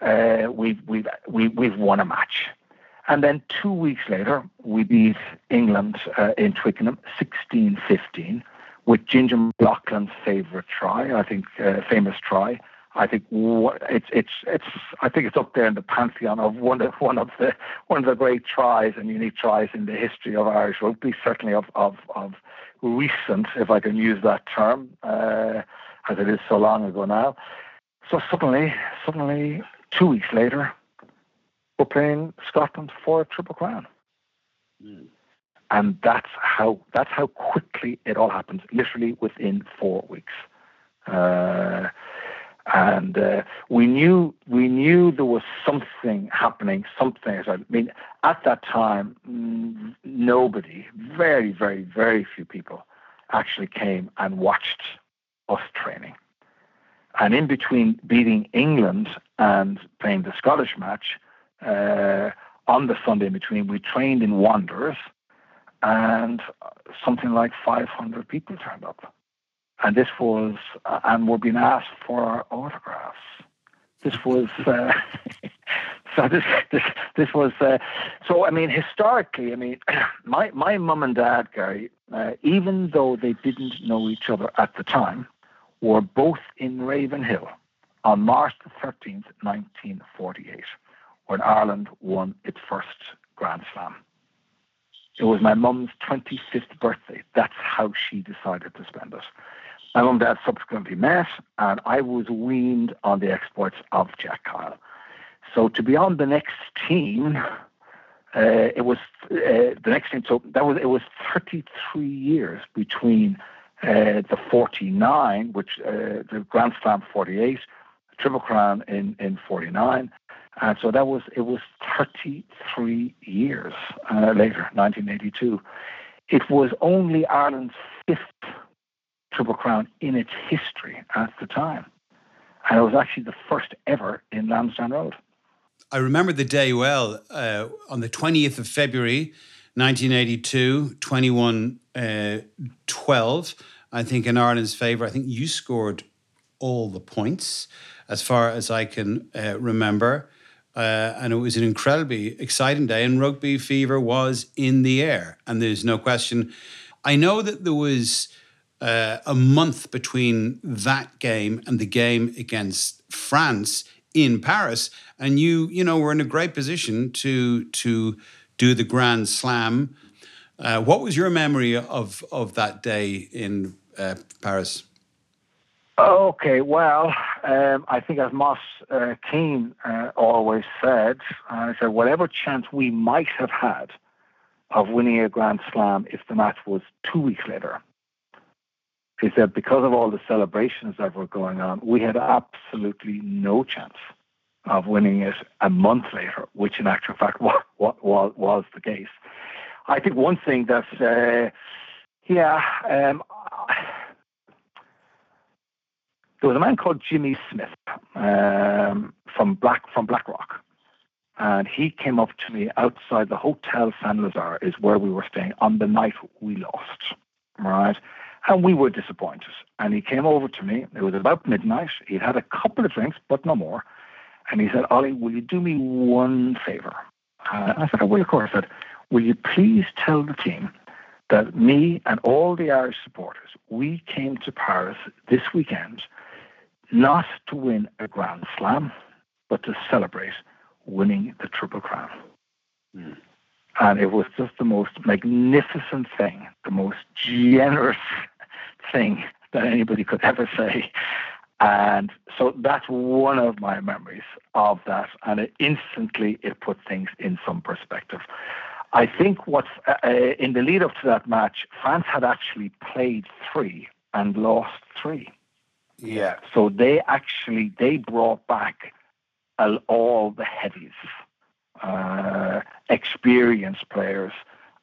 uh, we we we we've won a match, and then two weeks later we beat England uh, in Twickenham 16-15 with Ginger McLoughlin's favourite try, I think uh, famous try. I think it's it's it's I think it's up there in the pantheon of one of one of the one of the great tries and unique tries in the history of Irish rugby, certainly of of of recent, if I can use that term, uh, as it is so long ago now. So suddenly, suddenly, two weeks later, we're playing Scotland for a Triple Crown. Mm. And that's how that's how quickly it all happens, literally within four weeks. Uh, and uh, we knew we knew there was something happening. Something. I mean, at that time, nobody, very, very, very few people, actually came and watched us training. And in between beating England and playing the Scottish match, uh, on the Sunday in between, we trained in Wanderers, and something like 500 people turned up and this was, uh, and we're being asked for autographs. This was, uh, so this, this, this was, uh, so I mean, historically, I mean, my, my mum and dad, Gary, uh, even though they didn't know each other at the time, were both in Ravenhill on March the 13th, 1948, when Ireland won its first Grand Slam. It was my mum's 25th birthday. That's how she decided to spend it. My mum and dad subsequently met, and I was weaned on the exploits of Jack Kyle. So to be on the next team, uh, it was uh, the next team. So that was it was 33 years between uh, the 49, which uh, the Grand Slam 48, Triple Crown in in 49, and so that was it was 33 years uh, later, 1982. It was only Ireland's fifth Triple Crown in its history at the time. And it was actually the first ever in Lansdowne Road. I remember the day well. Uh, on the 20th of February, 1982, 21 uh, 12, I think in Ireland's favour. I think you scored all the points as far as I can uh, remember. Uh, and it was an incredibly exciting day, and rugby fever was in the air. And there's no question. I know that there was uh, a month between that game and the game against France in Paris, and you you know were in a great position to to do the Grand Slam. Uh, what was your memory of of that day in uh, Paris? Okay, well, um, I think as Moss uh, Keane uh, always said, I said whatever chance we might have had of winning a Grand Slam if the match was two weeks later, he said because of all the celebrations that were going on, we had absolutely no chance of winning it a month later, which in actual fact was, was, was the case. I think one thing that, uh, yeah, um, there was a man called Jimmy Smith um, from Black from Blackrock, and he came up to me outside the Hotel San Lazar, is where we were staying on the night we lost, right? And we were disappointed. And he came over to me. It was about midnight. He'd had a couple of drinks, but no more. And he said, Ollie, will you do me one favor? Uh, I said, I will, of course. I said, will you please tell the team that me and all the Irish supporters, we came to Paris this weekend not to win a Grand Slam, but to celebrate winning the Triple Crown. Mm. And it was just the most magnificent thing, the most generous thing that anybody could ever say. And so that's one of my memories of that. And it instantly it put things in some perspective. I think what's uh, uh, in the lead up to that match, France had actually played three and lost three. Yeah. So they actually they brought back all the heavies, uh, experienced players,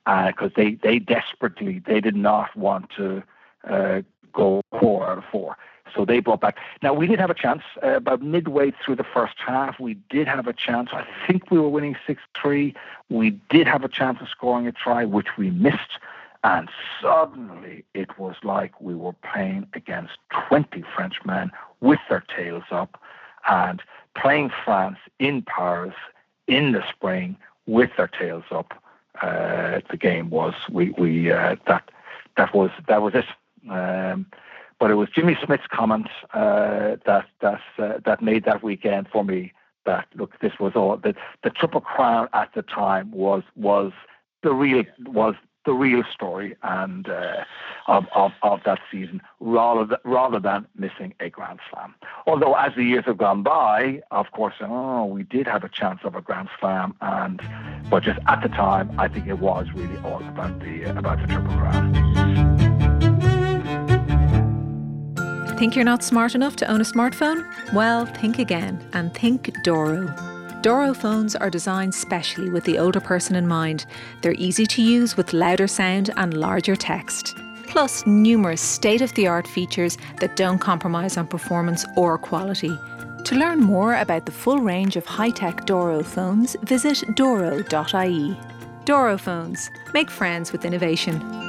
because uh, they they desperately they did not want to uh, go four out of four. So they brought back. Now we did have a chance uh, about midway through the first half. We did have a chance. I think we were winning six three. We did have a chance of scoring a try, which we missed. And suddenly it was like we were playing against 20 Frenchmen with their tails up and playing France in Paris in the spring with their tails up. Uh, the game was we we uh, that that was that was it. Um, but it was Jimmy Smith's comment uh, that that uh, that made that weekend for me. That look, this was all the the triple crown at the time was was the real was the real story and uh, of, of, of that season rather than, rather than missing a Grand Slam. Although as the years have gone by, of course, oh, we did have a chance of a Grand Slam, and but just at the time, I think it was really all about the about the Triple Crown. Think you're not smart enough to own a smartphone? Well, think again and think Doro. Doro phones are designed specially with the older person in mind. They're easy to use with louder sound and larger text. Plus, numerous state of the art features that don't compromise on performance or quality. To learn more about the full range of high tech Doro phones, visit doro.ie. Doro phones. Make friends with innovation.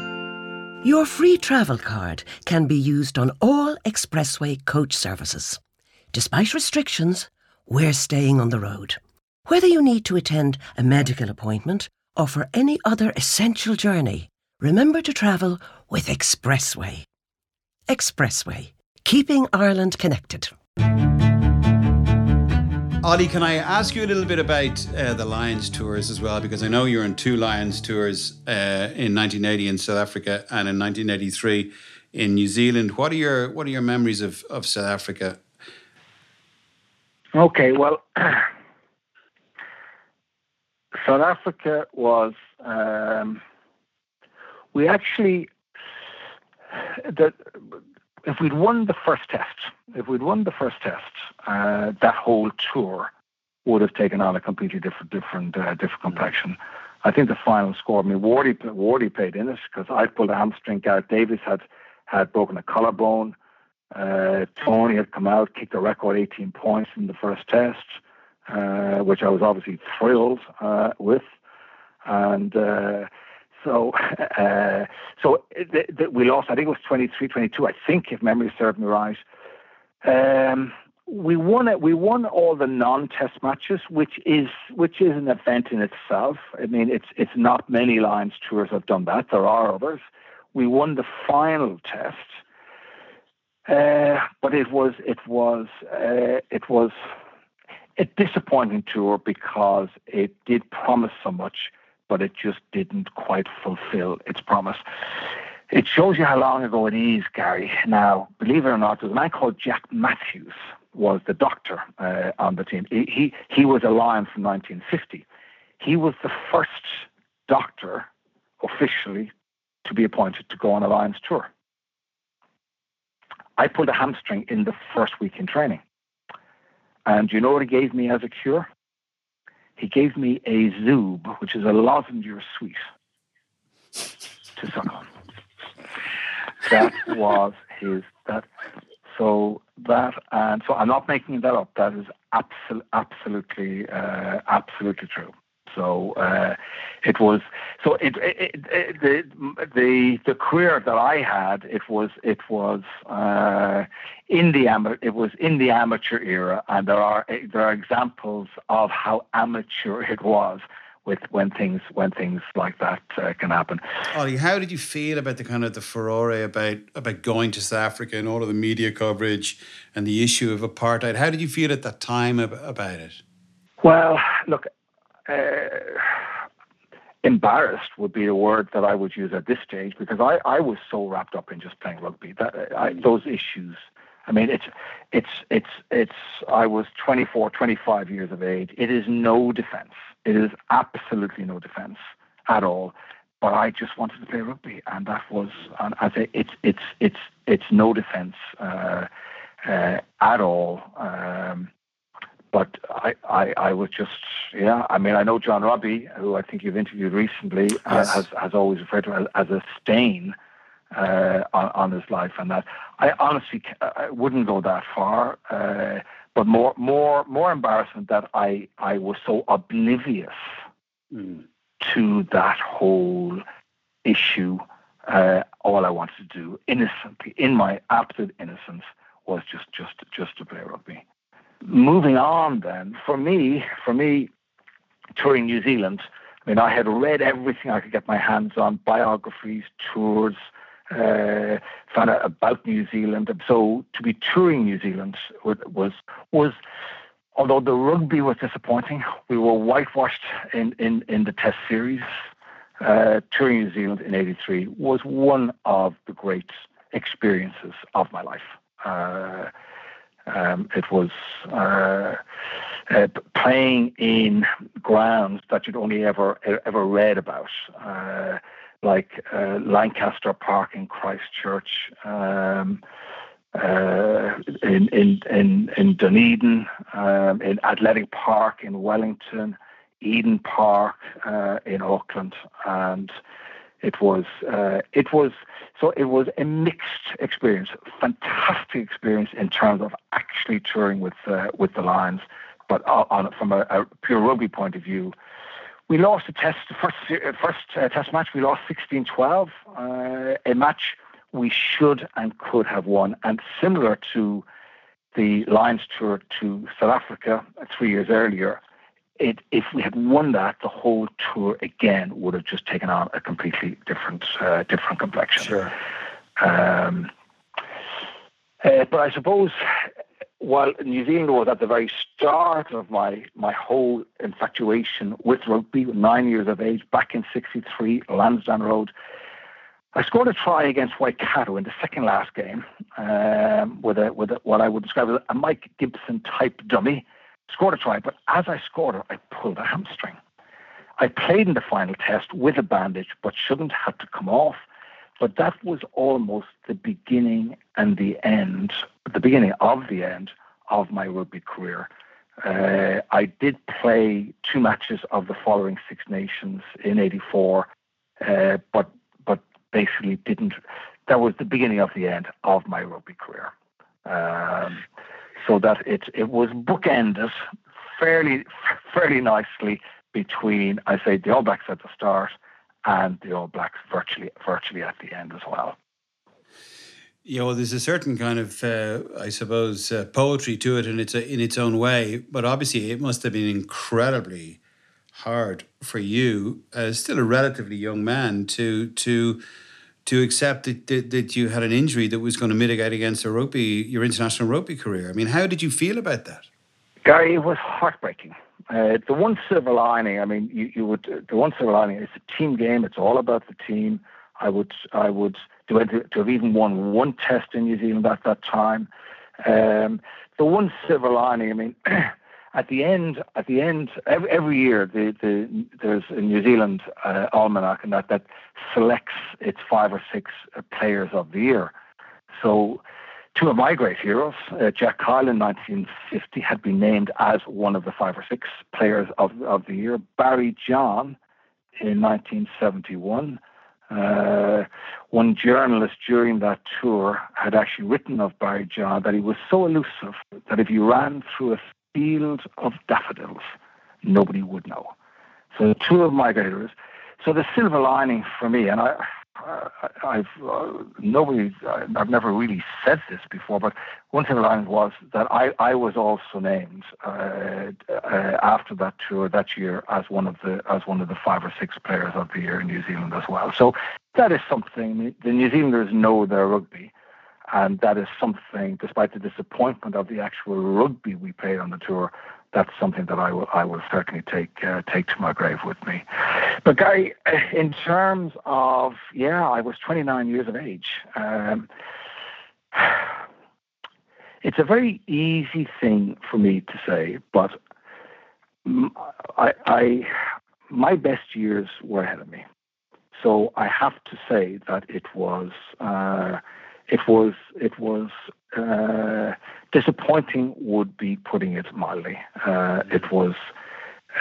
Your free travel card can be used on all expressway coach services. Despite restrictions, we're staying on the road. Whether you need to attend a medical appointment or for any other essential journey, remember to travel with Expressway. Expressway, keeping Ireland connected. Ollie, can I ask you a little bit about uh, the Lions tours as well? Because I know you're on two Lions tours uh, in 1980 in South Africa and in 1983 in New Zealand. What are your What are your memories of, of South Africa Okay, well, South Africa was. Um, we actually. The, if we'd won the first test, if we'd won the first test, uh, that whole tour would have taken on a completely different, different, uh, different complexion. I think the final score. I mean, Wardy, Wardy played in it because I pulled a hamstring. Gareth Davies had had broken a collarbone. Uh, Tony had come out, kicked a record 18 points in the first test, uh, which I was obviously thrilled uh, with. And uh, so, uh, so th- th- we lost. I think it was 23-22. I think, if memory serves me right. Um, we won it. We won all the non-test matches, which is which is an event in itself. I mean, it's it's not many Lions tours have done that. There are others. We won the final test, uh, but it was it was uh, it was a disappointing tour because it did promise so much, but it just didn't quite fulfill its promise. It shows you how long ago it is, Gary. Now, believe it or not, there's a man called Jack Matthews was the doctor uh, on the team. He, he he was a lion from 1950. He was the first doctor officially to be appointed to go on a Lions tour. I pulled a hamstring in the first week in training. And you know what he gave me as a cure? He gave me a Zube, which is a lozenge sweet, to suck on. That was his that. So that and so I'm not making that up. That is absolutely, absolutely, uh, absolutely true. So uh, it was so it, it, it, the the the career that I had it was it was uh, in the ama- it was in the amateur era, and there are there are examples of how amateur it was with when things when things like that uh, can happen. Ollie, how did you feel about the kind of the furore about about going to South Africa and all of the media coverage and the issue of apartheid? How did you feel at that time about it? Well, look. Uh, embarrassed would be a word that I would use at this stage because I, I was so wrapped up in just playing rugby that I, those issues. I mean, it's it's it's it's. I was 24, 25 years of age. It is no defence. It is absolutely no defence at all. But I just wanted to play rugby, and that was. And I say it's it's it's it's no defence uh, uh, at all. Um, but I, I, I was just, yeah. I mean, I know John Robbie, who I think you've interviewed recently, uh, yes. uh, has has always referred to as, as a stain uh, on, on, his life, and that I honestly I wouldn't go that far. Uh, but more, more, more embarrassment that I, I was so oblivious mm. to that whole issue. Uh, all I wanted to do, innocently, in my absolute innocence, was just, just, just to play rugby moving on then, for me, for me, touring New Zealand, I mean, I had read everything I could get my hands on, biographies, tours, uh, found out about New Zealand. So to be touring New Zealand was was although the rugby was disappointing, we were whitewashed in, in, in the Test series. Uh, touring New Zealand in '83 was one of the great experiences of my life. Uh, um, it was uh, uh, playing in grounds that you'd only ever ever read about, uh, like uh, Lancaster Park in Christchurch, um, uh, in, in in in Dunedin, um, in Athletic Park in Wellington, Eden Park uh, in Auckland, and it was uh, it was so it was a mixed experience, fantastic experience in terms of actually touring with uh, with the Lions, but on, from a, a, pure rugby point of view, we lost a test the first first uh, test match. We lost 16-12, uh, a match we should and could have won, and similar to the Lions tour to South Africa three years earlier it, if we had won that, the whole tour again would have just taken on a completely different uh, different complexion. Sure. Um, uh, but I suppose while New Zealand was at the very start of my my whole infatuation with rugby, nine years of age, back in '63, Lansdowne Road. I scored a try against Waikato in the second last game um, with a with a, what I would describe as a Mike Gibson type dummy scored a try, but as I scored it, I pulled a hamstring. I played in the final test with a bandage, but shouldn't have to come off. But that was almost the beginning and the end, the beginning of the end of my rugby career. Uh, I did play two matches of the following Six Nations in '84, uh, but but basically didn't. That was the beginning of the end of my rugby career. Um, so that it it was bookended fairly fairly nicely between I say the All Blacks at the start and the All Blacks virtually virtually at the end as well. Yeah, well, there's a certain kind of, uh, I suppose, uh, poetry to it in its in its own way. But obviously, it must have been incredibly hard for you, as still a relatively young man, to to to accept that, that, that you had an injury that was going to mitigate against a rugby your international rugby career. I mean, how did you feel about that? Gary, it was heartbreaking. Uh, the one silver lining, I mean, you, you would the one silver lining. It's a team game. It's all about the team. I would I would to, to have even won one test in New Zealand at that time. Um, the one silver lining, I mean. at the end, at the end, every, every year, the, the, there's a New Zealand uh, almanac, and that that selects its five or six uh, players of the year. So, two of my great heroes, uh, Jack Kyle in 1950, had been named as one of the five or six players of of the year. Barry John in 1971. Uh, one journalist during that tour had actually written of Barry John that he was so elusive that if you ran through a field of daffodils, nobody would know. So two of my graders. So the silver lining for me, and I, I've uh, nobody, I've never really said this before, but one I learned was that I, I was also named uh, uh, after that tour that year as one of the as one of the five or six players of the year in New Zealand as well. So that is something the New Zealanders know their rugby, and that is something, despite the disappointment of the actual rugby we played on the tour, that's something that I will I will certainly take uh, take to my grave with me. But Gary, in terms of yeah, I was 29 years of age. Um, it's a very easy thing for me to say, but I, I my best years were ahead of me. So I have to say that it was uh, it was it was uh, disappointing would be putting it mildly. Uh, it was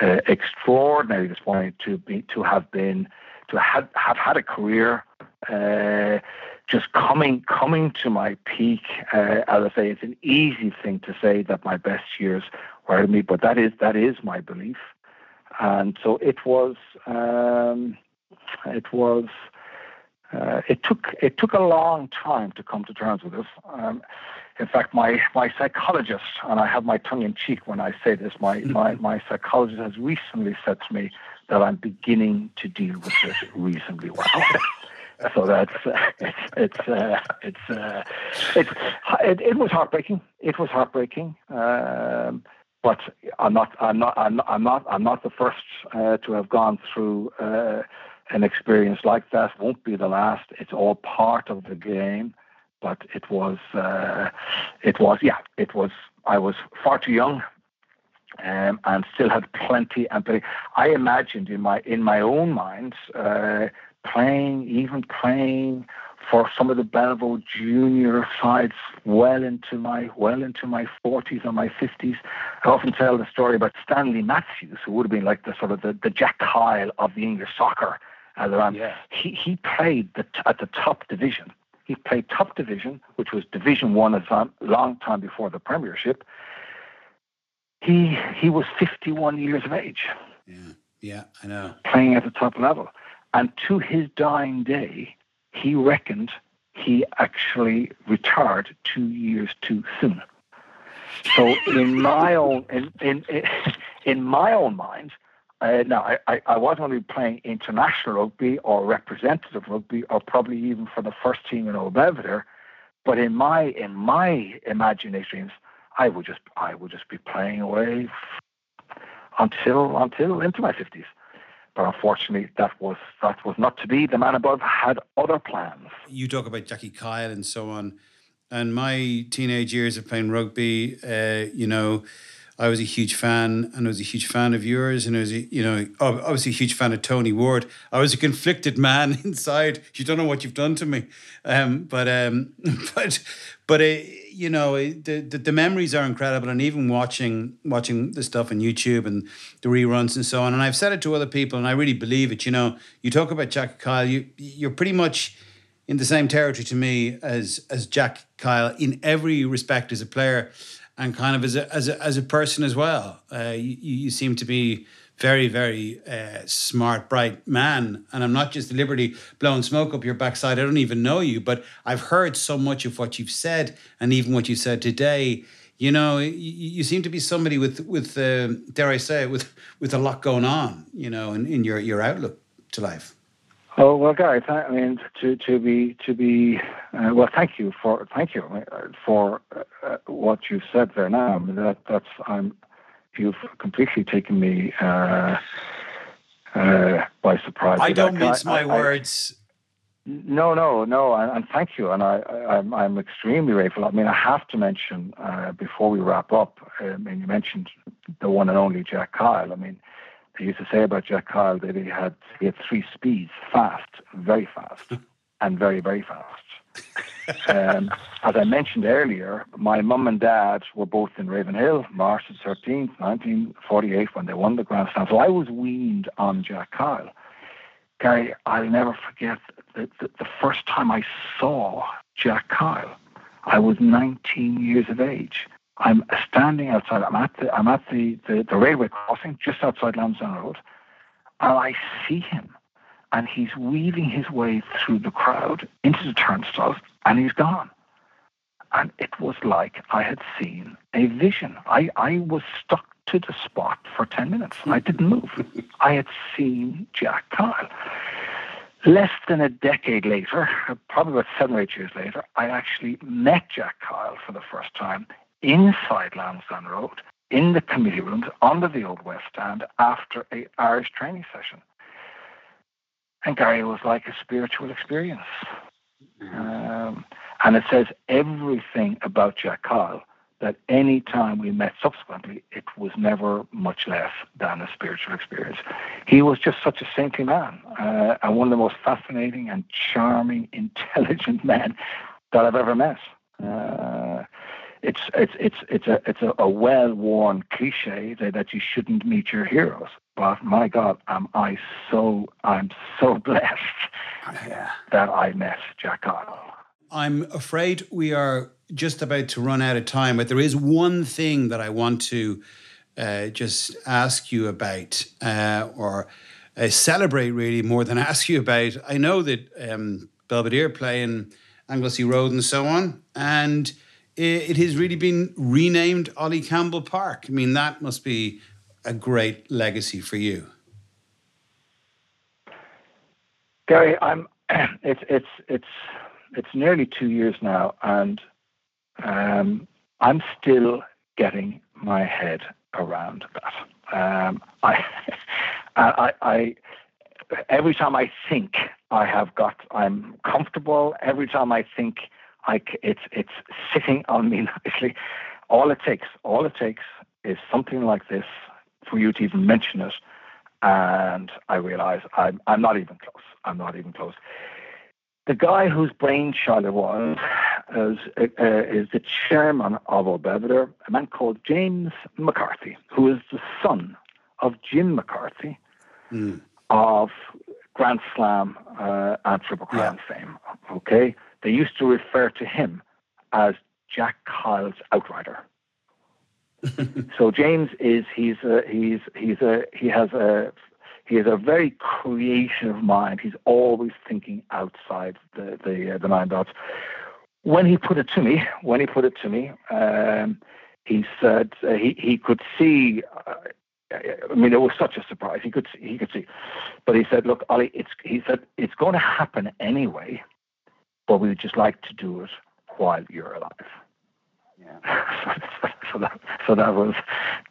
uh, disappointing to be to have been to have, have had a career uh, just coming coming to my peak. Uh, as I say, it's an easy thing to say that my best years were me, but that is that is my belief, and so it was. Um, it was uh, it took it took a long time to come to terms with this. Um, in fact, my, my psychologist, and I have my tongue in cheek when I say this, my, my, my psychologist has recently said to me that I'm beginning to deal with this reasonably well. so that's uh, it's it's uh, it's uh, it's it, it was heartbreaking. It was heartbreaking. Um, but I'm not I'm not I'm not I'm not, I'm not the first uh, to have gone through uh, an experience like that won't be the last. It's all part of the game. But it was, uh, it was, yeah, it was. I was far too young, um, and still had plenty. And I imagined in my in my own mind uh, playing, even playing for some of the Belvedere junior sides well into my well into my forties or my fifties. I often tell the story about Stanley Matthews, who would have been like the sort of the, the Jack Kyle of the English soccer uh, yeah. He he played the, at the top division. He played top division, which was Division One a long time before the Premiership. He he was 51 years of age. Yeah, yeah, I know. Playing at the top level, and to his dying day, he reckoned he actually retired two years too soon. So in my own in in in my own mind, uh, now, I, I, I wasn't only playing international rugby or representative rugby or probably even for the first team in Old Belvedere, but in my in my imaginations, I would just I would just be playing away until until into my fifties. But unfortunately, that was that was not to be. The man above had other plans. You talk about Jackie Kyle and so on, and my teenage years of playing rugby. Uh, you know I was a huge fan, and I was a huge fan of yours, and I was, a, you know, obviously a huge fan of Tony Ward. I was a conflicted man inside. You don't know what you've done to me, um, but um, but but uh, you know, the, the, the memories are incredible, and even watching watching the stuff on YouTube and the reruns and so on. And I've said it to other people, and I really believe it. You know, you talk about Jack Kyle, you you're pretty much in the same territory to me as as Jack Kyle in every respect as a player and kind of as a as a, as a person as well. Uh, you, you seem to be very very uh, smart, bright man, and I'm not just deliberately blowing smoke up your backside. I don't even know you, but I've heard so much of what you've said, and even what you said today. You know, you, you seem to be somebody with with uh, dare I say it, with with a lot going on. You know, in, in your your outlook to life. Oh well, Gary. Th- I mean, to to be to be uh, well. Thank you for thank you uh, for uh, what you said there. Now I mean, that that's I'm you've completely taken me uh, uh, by surprise. I don't mince my I, words. I, no, no, no, and, and, thank you. And I, I, am I'm, I'm extremely grateful. I mean, I have to mention uh, before we wrap up. I mean, you mentioned the one and only Jack Kyle. I mean they used to say about Jack Kyle that he had he had three speeds: fast, very fast, and very very fast. um, as I mentioned earlier, my mum and dad were both in Ravenhill, March 13th, 1948, when they won the Grand Slam. So I was weaned on Jack Kyle. Gary, I'll never forget the, the, the first time I saw Jack Kyle. I was 19 years of age. I'm standing outside. I'm at the I'm at the, the, the railway crossing just outside Lansdowne Road, and I see him, and he's weaving his way through the crowd into the turnstiles, and he's gone. And it was like I had seen a vision. I, I was stuck to the spot for 10 minutes. I didn't move. I had seen Jack Kyle. Less than a decade later, probably about seven or eight years later, I actually met Jack Kyle for the first time inside Lansdowne Road in the committee rooms under the old West Stand after a Irish training session. And Gary was like a spiritual experience. Um, and it says everything about Jack Kyle that any time we met subsequently, it was never much less than a spiritual experience. He was just such a saintly man uh, and one of the most fascinating and charming, intelligent men that I've ever met. Uh, it's it's it's it's a it's a, a well-worn cliche that, that you shouldn't meet your heroes. But my God, am I so I'm so blessed yeah. that I met Jack Kyle. I'm afraid we are just about to run out of time, but there is one thing that I want to uh, just ask you about, uh, or uh, celebrate really more than ask you about. I know that um, Belvedere play in Anglesey Road and so on, and it, has really been renamed Ollie Campbell Park. I mean, that must be a great legacy for you. Gary, I'm. It's it's it's it's nearly two years now, and um, I'm still getting my head around that. Um, I, I, I, every time I think I have got, I'm comfortable. Every time I think I, it's it's sitting on me nicely. All it takes, all it takes, is something like this for you to even mention it, and I realize I'm I'm not even close. I'm not even close. The guy whose brainchild it was is, uh, is the chairman of Old a man called James McCarthy, who is the son of Jim McCarthy mm. of Grand Slam uh, and Triple Crown yeah. fame. Okay, they used to refer to him as Jack Kyle's outrider. so James is he's a, he's he's a he has a he has a very creative mind. He's always thinking outside the the, uh, the nine dots. When he put it to me, when he put it to me, um, he said uh, he he could see. Uh, I mean, it was such a surprise. He could see, he could see, but he said, "Look, Ollie, it's he said it's going to happen anyway, but we would just like to do it while you're alive." Yeah. so, that, so that was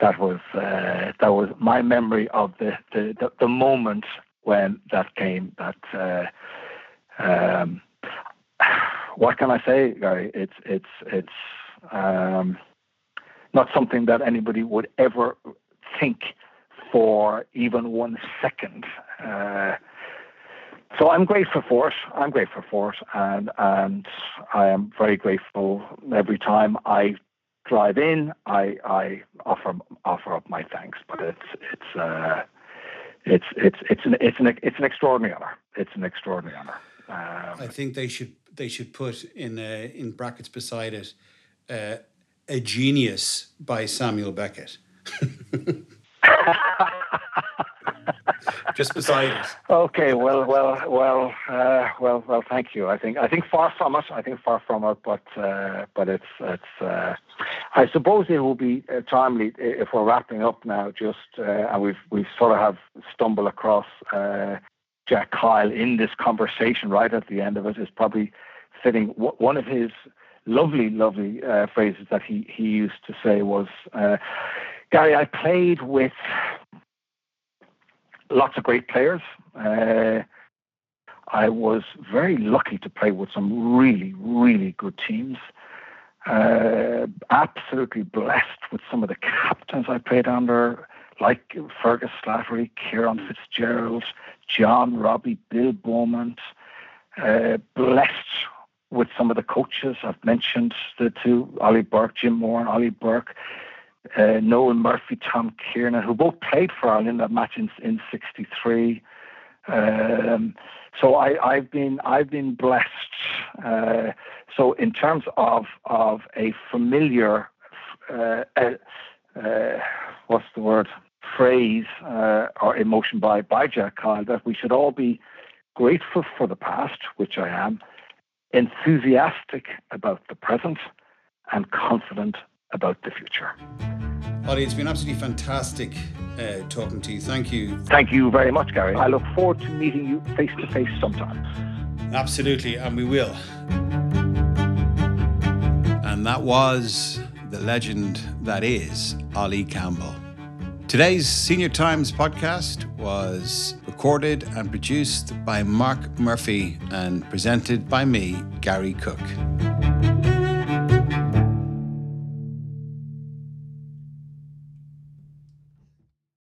that was uh, that was my memory of the, the, the, the moment when that came. That uh, um, what can I say, Gary? It's it's it's um, not something that anybody would ever think for even one second. Uh, so I'm grateful for it. I'm grateful for it, and and I am very grateful every time I drive in. I I offer offer up my thanks, but it's it's uh, it's it's it's an it's an it's an extraordinary honor. It's an extraordinary honor. Um, I think they should they should put in uh, in brackets beside it uh, a genius by Samuel Beckett. just beside us. Okay, well, well, well, uh, well, well. Thank you. I think I think far from it. I think far from it, but uh, but it's it's. Uh, I suppose it will be uh, timely if we're wrapping up now. Just uh, and we've we sort of have stumbled across uh, Jack Kyle in this conversation right at the end of it is probably fitting. One of his lovely, lovely phrases that he he used to say was. Gary, I played with lots of great players. Uh, I was very lucky to play with some really, really good teams. Uh, absolutely blessed with some of the captains I played under, like Fergus Slattery, Ciaran Fitzgerald, John Robbie, Bill Beaumont. Uh, blessed with some of the coaches I've mentioned, the two, Ollie Bourke, Jim Moore and Ollie Bourke uh, Noel Murphy, Tom Kiernan, who both played for Ireland in that match in in '63. Um, so I, have been I've been blessed. Uh, so in terms of of a familiar, uh, uh, uh what's the word? Phrase uh, or emotion by by Jack Kyle that we should all be grateful for the past, which I am, enthusiastic about the present, and confident about the future. Ollie, it's been absolutely fantastic uh, talking to you. Thank you. Thank you very much, Gary. I look forward to meeting you face to face sometime. Absolutely, and we will. And that was the legend that is Ollie Campbell. Today's Senior Times podcast was recorded and produced by Mark Murphy and presented by me, Gary Cook.